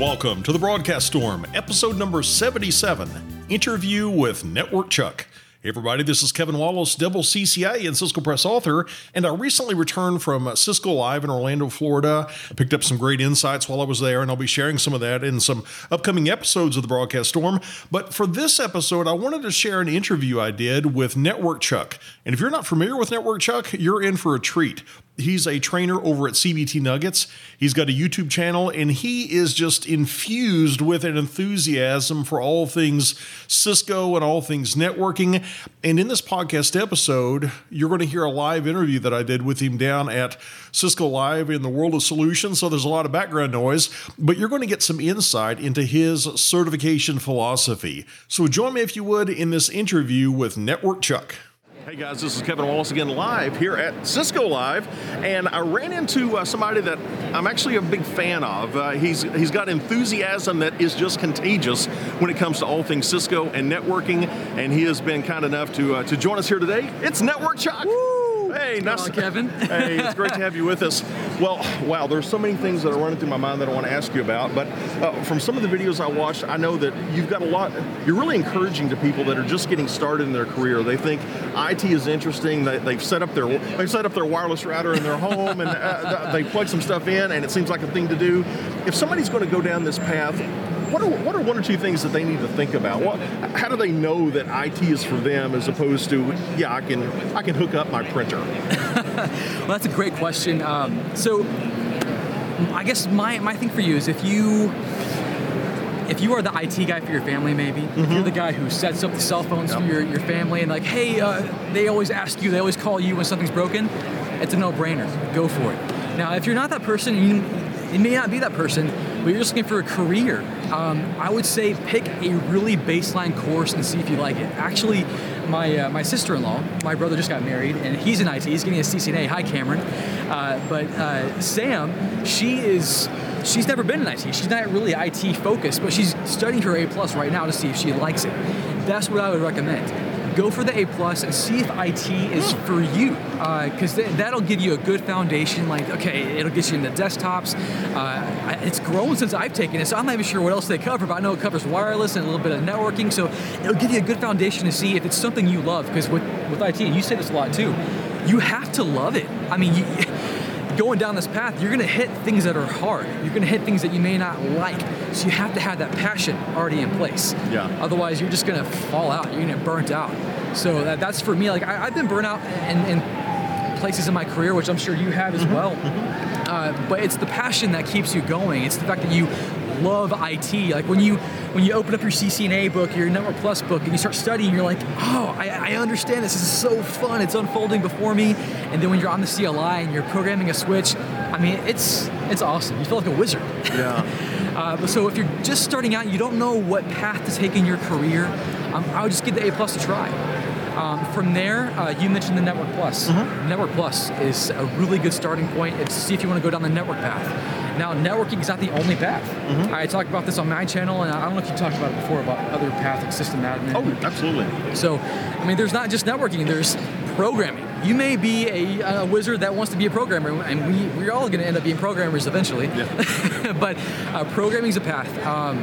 Welcome to the Broadcast Storm, episode number 77 Interview with Network Chuck. Hey everybody, this is Kevin Wallace, double CCIE and Cisco Press author, and I recently returned from Cisco Live in Orlando, Florida. I picked up some great insights while I was there, and I'll be sharing some of that in some upcoming episodes of the Broadcast Storm. But for this episode, I wanted to share an interview I did with Network Chuck. And if you're not familiar with Network Chuck, you're in for a treat. He's a trainer over at CBT Nuggets. He's got a YouTube channel and he is just infused with an enthusiasm for all things Cisco and all things networking. And in this podcast episode, you're going to hear a live interview that I did with him down at Cisco Live in the World of Solutions. So there's a lot of background noise, but you're going to get some insight into his certification philosophy. So join me, if you would, in this interview with Network Chuck. Hey guys, this is Kevin Wallace again live here at Cisco Live, and I ran into uh, somebody that I'm actually a big fan of. Uh, he's he's got enthusiasm that is just contagious when it comes to all things Cisco and networking, and he has been kind enough to uh, to join us here today. It's Network Chuck. Woo! Hey, nice, on, Kevin. hey, it's great to have you with us. Well, wow, there's so many things that are running through my mind that I want to ask you about. But uh, from some of the videos I watched, I know that you've got a lot. You're really encouraging to people that are just getting started in their career. They think IT is interesting. They, have set up their they've set up their wireless router in their home and uh, they plug some stuff in, and it seems like a thing to do. If somebody's going to go down this path, what are, what are one or two things that they need to think about? What, how do they know that IT is for them as opposed to, yeah, I can I can hook up my printer? well, that's a great question. Um, so, I guess my, my thing for you is if you if you are the IT guy for your family, maybe mm-hmm. if you're the guy who sets up the cell phones yep. for your, your family, and like, hey, uh, they always ask you, they always call you when something's broken, it's a no-brainer. Go for it. Now, if you're not that person, you, you may not be that person, but you're just looking for a career, um, I would say pick a really baseline course and see if you like it. Actually, my uh, my sister-in-law, my brother just got married, and he's in IT. He's getting a CCNA. Hi, Cameron. Uh, but uh, Sam, she is she's never been in IT. She's not really IT focused, but she's studying her A plus right now to see if she likes it. That's what I would recommend go for the A plus and see if IT is for you, because uh, th- that'll give you a good foundation. Like, okay, it'll get you into desktops. Uh, it's grown since I've taken it, so I'm not even sure what else they cover, but I know it covers wireless and a little bit of networking. So it'll give you a good foundation to see if it's something you love. Because with with IT, and you say this a lot too, you have to love it. I mean. You, going down this path, you're gonna hit things that are hard. You're gonna hit things that you may not like. So you have to have that passion already in place. Yeah. Otherwise, you're just gonna fall out. You're gonna get burnt out. So that, that's for me. Like I, have been burnt out in, in, places in my career, which I'm sure you have as mm-hmm. well. Mm-hmm. Uh, but it's the passion that keeps you going. It's the fact that you love IT. Like when you when you open up your CCNA book, your Network Plus book, and you start studying, you're like, oh, I, I, understand this. This is so fun. It's unfolding before me. And then when you're on the CLI and you're programming a switch, I mean, it's it's awesome. You feel like a wizard. Yeah. uh, so if you're just starting out, you don't know what path to take in your career, um, I would just give the A plus a try. Um, from there, uh, you mentioned the Network Plus. Mm-hmm. Network Plus is a really good starting point. It's see if you want to go down the network path. Now, networking is not the only path. Mm-hmm. I talk about this on my channel, and I don't know if you talked about it before about other paths like system admin. Oh, absolutely. So, I mean, there's not just networking. There's programming. You may be a, a wizard that wants to be a programmer, and we, we're all going to end up being programmers eventually. Yeah. but uh, programming is a path. Um,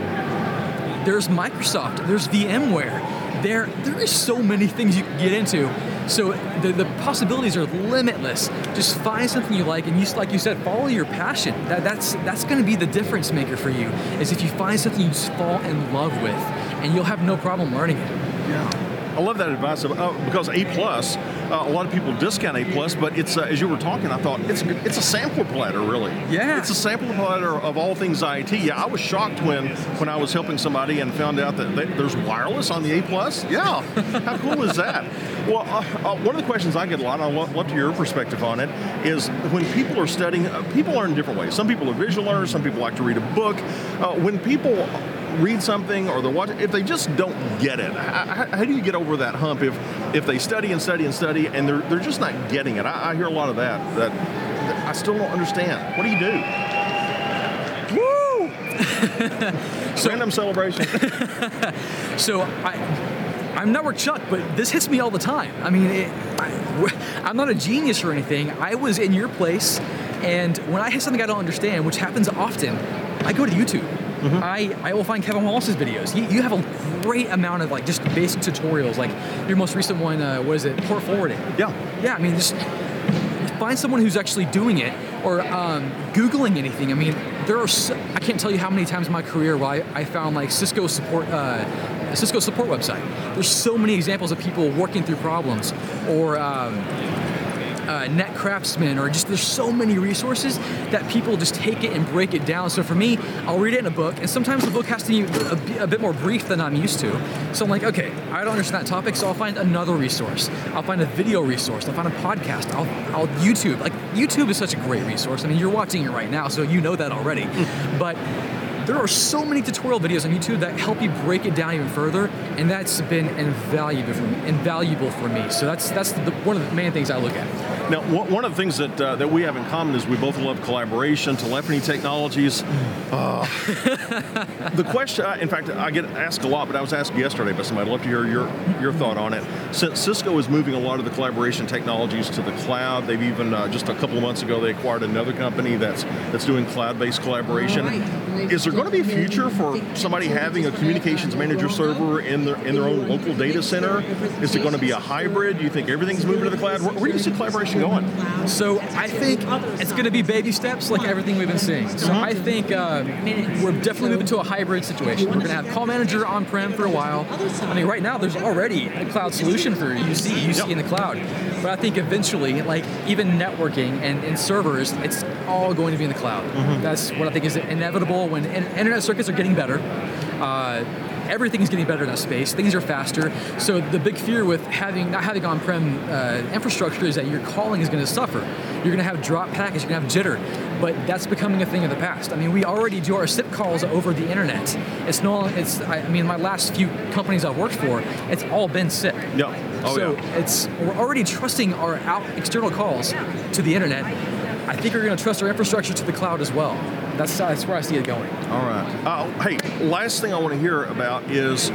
there's Microsoft. There's VMware. There, there is so many things you can get into so the, the possibilities are limitless. Just find something you like, and you, like you said, follow your passion. That, that's that's going to be the difference maker for you. Is if you find something you just fall in love with, and you'll have no problem learning it. Yeah. I love that advice of, uh, because A plus, uh, a lot of people discount A plus, but it's uh, as you were talking, I thought it's it's a sample platter, really. Yeah. It's a sample platter of all things IT. Yeah, I was shocked when when I was helping somebody and found out that they, there's wireless on the A plus. Yeah, how cool is that? Well, uh, uh, one of the questions I get a lot, and I'd love to hear your perspective on it, is when people are studying, uh, people learn in different ways. Some people are visual learners, some people like to read a book. when people read something or they're watching, if they just don't get it, how, how, do you get over that hump if if they study and study and study and they're, they're just not getting it? I, I hear a lot of that, that, that I still don't understand. What do you do? Woo! so, Random celebration. so I. I'm Network Chuck, but this hits me all the time. I mean, it, I, I'm not a genius or anything. I was in your place, and when I hit something I don't understand, which happens often, I go to YouTube I, I will find Kevin Wallace's videos. You, you have a great amount of like just basic tutorials. Like your most recent one, uh, what is it? Port forwarding. Yeah. Yeah, I mean, just find someone who's actually doing it or um, Googling anything. I mean, there are, so, I can't tell you how many times in my career where I, I found like Cisco support, uh, Cisco support website. There's so many examples of people working through problems or um, uh, Net Craftsman, or just there's so many resources that people just take it and break it down. So for me, I'll read it in a book, and sometimes the book has to be a, a, bit more brief than I'm used to. So I'm like, okay, I don't understand that topic, so I'll find another resource. I'll find a video resource. I'll find a podcast. I'll, I'll YouTube. Like YouTube is such a great resource. I mean, you're watching it right now, so you know that already. but there are so many tutorial videos on YouTube that help you break it down even further, and that's been invaluable for me. Invaluable for me. So that's that's the, one of the main things I look at. Now, one of the things that uh, that we have in common is we both love collaboration, telephony technologies. Uh, the question, uh, in fact, I get asked a lot, but I was asked yesterday by somebody. I'd love to hear your your thought on it. Since Cisco is moving a lot of the collaboration technologies to the cloud, they've even uh, just a couple of months ago they acquired another company that's that's doing cloud-based collaboration. Is there going to be a future for somebody having a communications manager server in their in their own local data center? Is it going to be a hybrid? Do you think everything's moving to the cloud? Where, where do you see collaboration going? So I think it's going to be baby steps, like everything we've been seeing. So. I think uh, we're definitely moving to a hybrid situation. We're going to have call manager on-prem for a while. I mean, right now there's already a cloud solution for UC, UC in the cloud. But I think eventually, like even networking and, and servers, it's all going to be in the cloud. Mm-hmm. That's what I think is inevitable when internet circuits are getting better. Uh, everything's getting better in that space. Things are faster. So the big fear with having not having on-prem uh, infrastructure is that your calling is going to suffer. You're going to have drop packets. You're going to have jitter. But that's becoming a thing of the past. I mean, we already do our SIP calls over the internet. It's no. Longer, it's. I mean, my last few companies I've worked for, it's all been SIP. Yeah. Oh, so yeah. it's we're already trusting our out external calls to the internet. I think we're going to trust our infrastructure to the cloud as well. That's, that's where I see it going. All right. Uh, hey, last thing I want to hear about is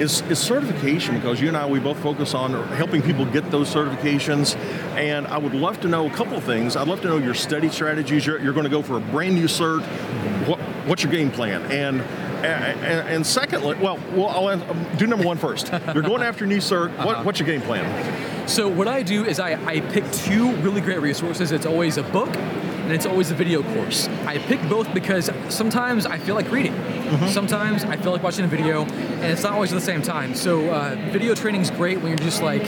is, is certification because you and I we both focus on helping people get those certifications and I would love to know a couple of things. I'd love to know your study strategies. You're, you're going to go for a brand new cert. What, what's your game plan? And and, and secondly, well, well, I'll do number one first. You're going after a new cert. What, uh-huh. What's your game plan? So what I do is I, I pick two really great resources. It's always a book and it's always a video course. I pick both because sometimes I feel like reading. Mm-hmm. Sometimes I feel like watching a video, and it's not always at the same time. So uh, video training is great when you're just like,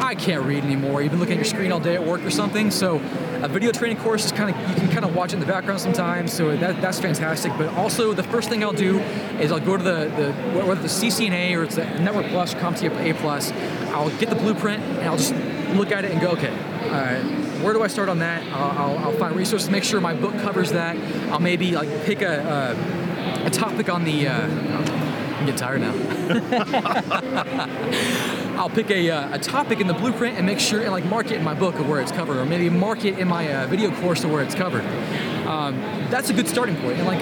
I can't read anymore. You've been looking at your screen all day at work or something. So a video training course is kind of you can kind of watch it in the background sometimes. So that, that's fantastic. But also the first thing I'll do is I'll go to the the whether the CCNA or it's the Network Plus, CompTIA A Plus. I'll get the blueprint and I'll just look at it and go, okay, where do I start on that? I'll, I'll, I'll, find resources, make sure my book covers that. I'll maybe like pick a, a, a topic on the. Uh, I'm getting tired now. I'll pick a, uh, a topic in the blueprint and make sure and like mark it in my book of where it's covered, or maybe mark it in my uh, video course of where it's covered. Um, that's a good starting point. And like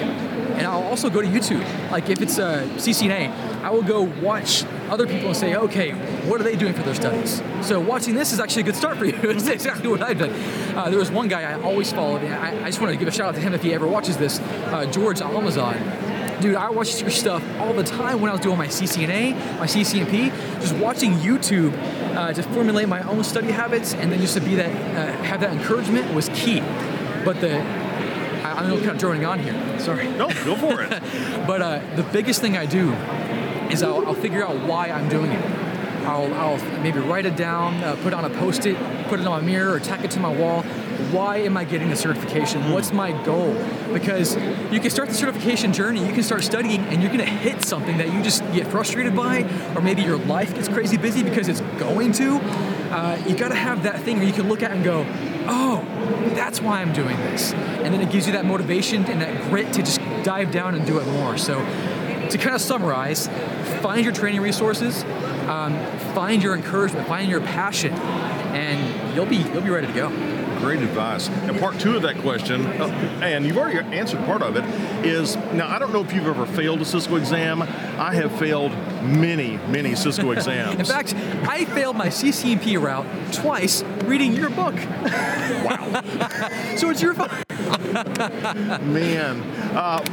and I'll also go to YouTube. Like if it's a CCNA, I will go watch other people and say, okay, what are they doing for their studies? So watching this is actually a good start for you. it's exactly what I've done. Uh, there was one guy I always followed, and I, I, just wanted to give a shout out to him if he ever watches this, uh, George Almazan. Dude, I watched your stuff all the time when I was doing my CCNA, my CCNP, just watching YouTube uh, to formulate my own study habits, and then just to be that, uh, have that encouragement was key. But the I, am kind of droning on here. Sorry. No, go for it. but uh, the biggest thing I do is I'll, I'll, figure out why I'm doing it. I'll, I'll maybe write it down, uh, put on a post-it, put it on my mirror, or tack it to my wall. Why am I getting the certification? What's my goal? Because you can start the certification journey, you can start studying, and you're to hit something that you just get frustrated by, or maybe your life gets crazy busy because it's going to. Uh, you got to have that thing where you can look at and go, oh, that's why I'm doing this. And then it gives you that motivation and that grit to just dive down and do it more. So, to kind of summarize, find your training resources, um, find your encouragement, find your passion, and you'll be you'll be ready to go. Great advice. And part two of that question, uh, and you've already answered part of it, is now I don't know if you've ever failed a Cisco exam. I have failed many, many Cisco exams. In fact, I failed my CCNP route twice reading your book. Wow. so it's your fault. Man, uh,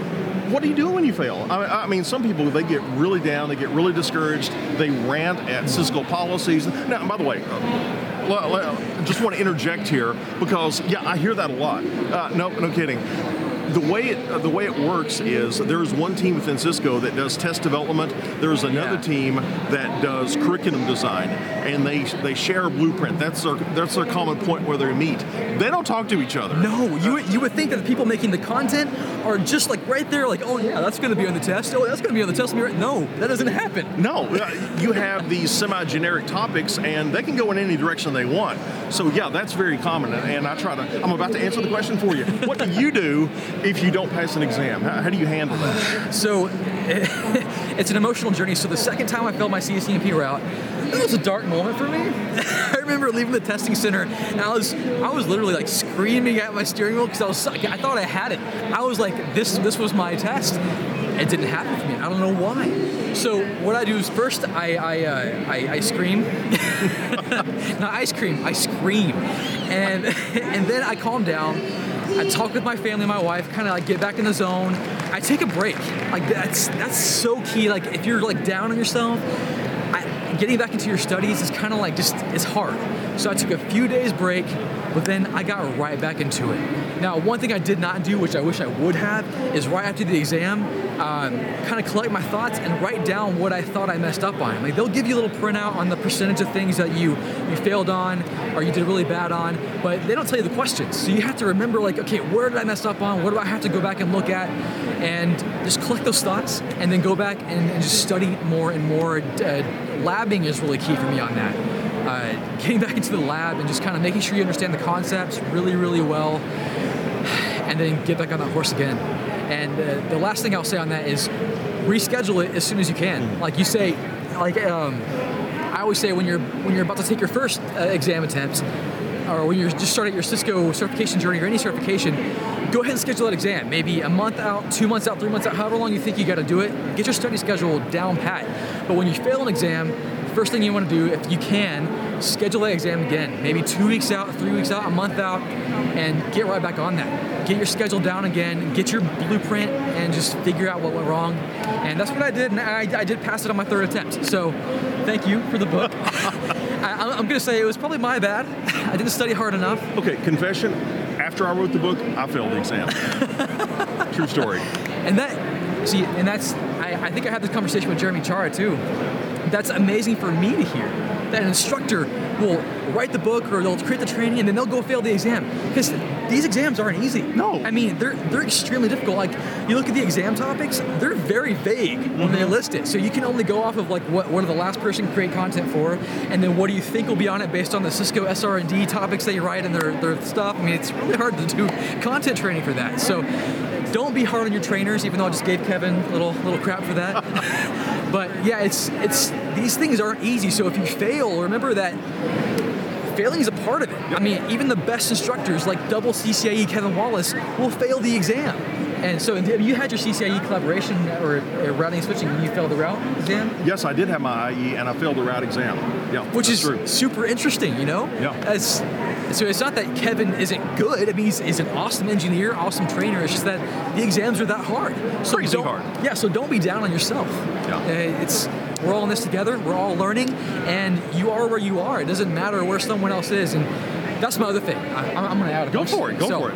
what do you do when you fail? I, I, mean, some people they get really down, they get really discouraged, they rant at Cisco policies. Now, by the way. Just want to interject here because yeah, I hear that a lot. Uh, no, no kidding the way it, the way it works is there's one team within Cisco that does test development. There's another yeah. team that does curriculum design, and they they share a blueprint. That's their that's their common point where they meet. They don't talk to each other. No, you would, you would think that the people making the content are just like right there, like oh yeah, that's going to be on the test. Oh, that's going to be on the test. No, that doesn't happen. No, uh, you have these semi-generic topics, and they can go in any direction they want. So yeah, that's very common. And I try to. I'm about to answer the question for you. What do you do if you don't pass an exam? How, how do you handle that? So it's an emotional journey. So the second time I failed my CCNP route, it was a dark moment for me. I remember leaving the testing center and I was I was literally like screaming at my steering wheel because I was I thought I had it. I was like this this was my test. It didn't happen for me. I don't know why. So what I do is first I I, uh, I, I scream, not ice cream. I scream, and and then I calm down I talk with my family, my wife, kind of like get back in the zone. I take a break. Like that's that's so key. Like if you're like down on yourself, I, getting back into your studies is kind of like just it's hard. So I took a few days break, but then I got right back into it. Now, one thing I did not do, which I wish I would have, is right after the exam, um, kind of collect my thoughts and write down what I thought I messed up on. Like they'll give you a little printout on the percentage of things that you you failed on or you did really bad on, but they don't tell you the questions. So you have to remember, like, okay, where did I mess up on? What do I have to go back and look at? And just collect those thoughts and then go back and, and just study more and more. Uh, labbing is really key for me on that uh, getting back into the lab and just kind of making sure you understand the concepts really, really well, and then get back on that horse again. And uh, the last thing I'll say on that is reschedule it as soon as you can. Mm-hmm. Like you say, like um, I always say when you're when you're about to take your first uh, exam attempt, or when you're just starting your Cisco certification journey or any certification, go ahead and schedule that exam. Maybe a month out, two months out, three months out, however long you think you got to do it. Get your study schedule down pat. But when you fail an exam, first thing you want to do, if you can, schedule that exam again. Maybe two weeks out, three weeks out, a month out, and get right back on that. Get your schedule down again, get your blueprint, and just figure out what went wrong. And that's what I did, and I, I did pass it on my third attempt. So thank you for the book. I, am going to say it was probably my bad. I didn't study hard enough. Okay, confession. After I wrote the book, I failed the exam. True story. And that, see, and that's, I, I think I had this conversation with Jeremy Cioara too that's amazing for me to hear. That an instructor will write the book or they'll create the training and then they'll go fail the exam because these exams aren't easy. No, I mean they're they're extremely difficult. Like you look at the exam topics, they're very vague mm-hmm. when they mm-hmm. list it. So you can only go off of like what what are the last person create content for, and then what do you think will be on it based on the Cisco SR&D topics they write and their their stuff. I mean it's really hard to do content training for that. So don't be hard on your trainers, even though I just gave Kevin a little little crap for that. but yeah, it's it's these things aren't easy. So if you fail, remember that failing is a part of it. I mean, even the best instructors, like double CCIE Kevin Wallace, will fail the exam. And so, have you had your CCIE collaboration or, or routing and switching when you failed the route exam? Yes, I did have my IE, and I failed the route exam. Yeah, which is true. super interesting. You know, yeah. As, so it's not that Kevin isn't good. I mean, he's, he's, an awesome engineer, awesome trainer. It's just that the exams are that hard. So hard. Yeah. So don't be down on yourself. Yeah. Uh, it's we're all in this together. We're all learning, and you are where you are. It doesn't matter where someone else is. And that's my other thing. I, am going to add a Go for it. Go so, for it.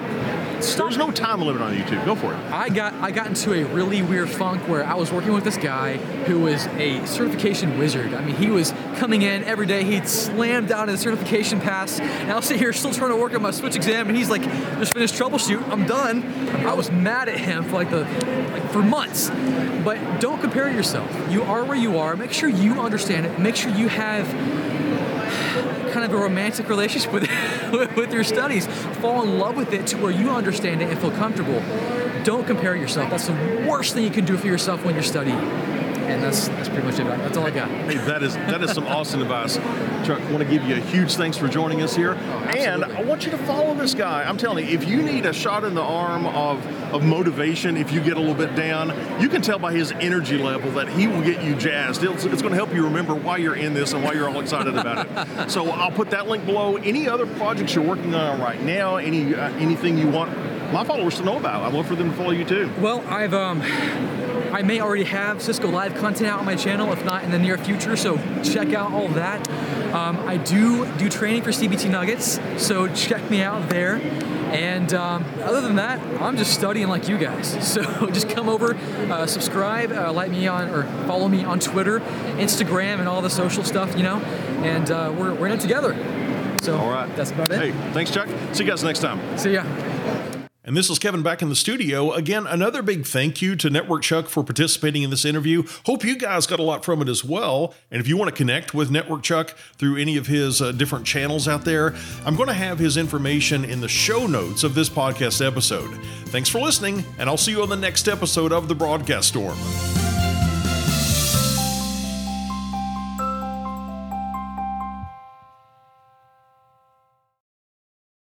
There's no time limit on YouTube. Go for it. I got I got into a really weird funk where I was working with this guy who was a certification wizard. I mean, he was coming in every day. He'd slam down his certification pass, and I'll sit here still trying to work on my switch exam, and he's like, "Just finished troubleshoot. I'm done." I was mad at him for like the like for months. But don't compare yourself. You are where you are. Make sure you understand it. Make sure you have kind of a romantic relationship with, with your studies. Fall in love with it to where you understand it and feel comfortable. Don't compare yourself. That's the worst thing you can do for yourself when you're studying and that's that's pretty much it. That's all I got. Hey, that is that is some awesome advice. Chuck, I want to give you a huge thanks for joining us here, oh, and I want you to follow this guy. I'm telling you, if you need a shot in the arm of of motivation, if you get a little bit down, you can tell by his energy level that he will get you jazzed. It's, it's going to help you remember why you're in this and why you're all excited about it. So I'll put that link below. Any other projects you're working on right now? Any uh, anything you want my followers to know about? I'd love for them to follow you too. Well, I've um, I may already have Cisco Live content out on my channel, if not in the near future. So check out all that. Um, I do do training for CBT Nuggets, so check me out there. And um, other than that, I'm just studying like you guys. So just come over, uh, subscribe, uh, like me on or follow me on Twitter, Instagram, and all the social stuff, you know. And uh, we're we're in it together. So All right. that's about it. Hey, thanks, Chuck. See you guys next time. See ya. And this is Kevin back in the studio. Again, another big thank you to Network Chuck for participating in this interview. Hope you guys got a lot from it as well. And if you want to connect with Network Chuck through any of his uh, different channels out there, I'm going to have his information in the show notes of this podcast episode. Thanks for listening, and I'll see you on the next episode of The Broadcast Storm.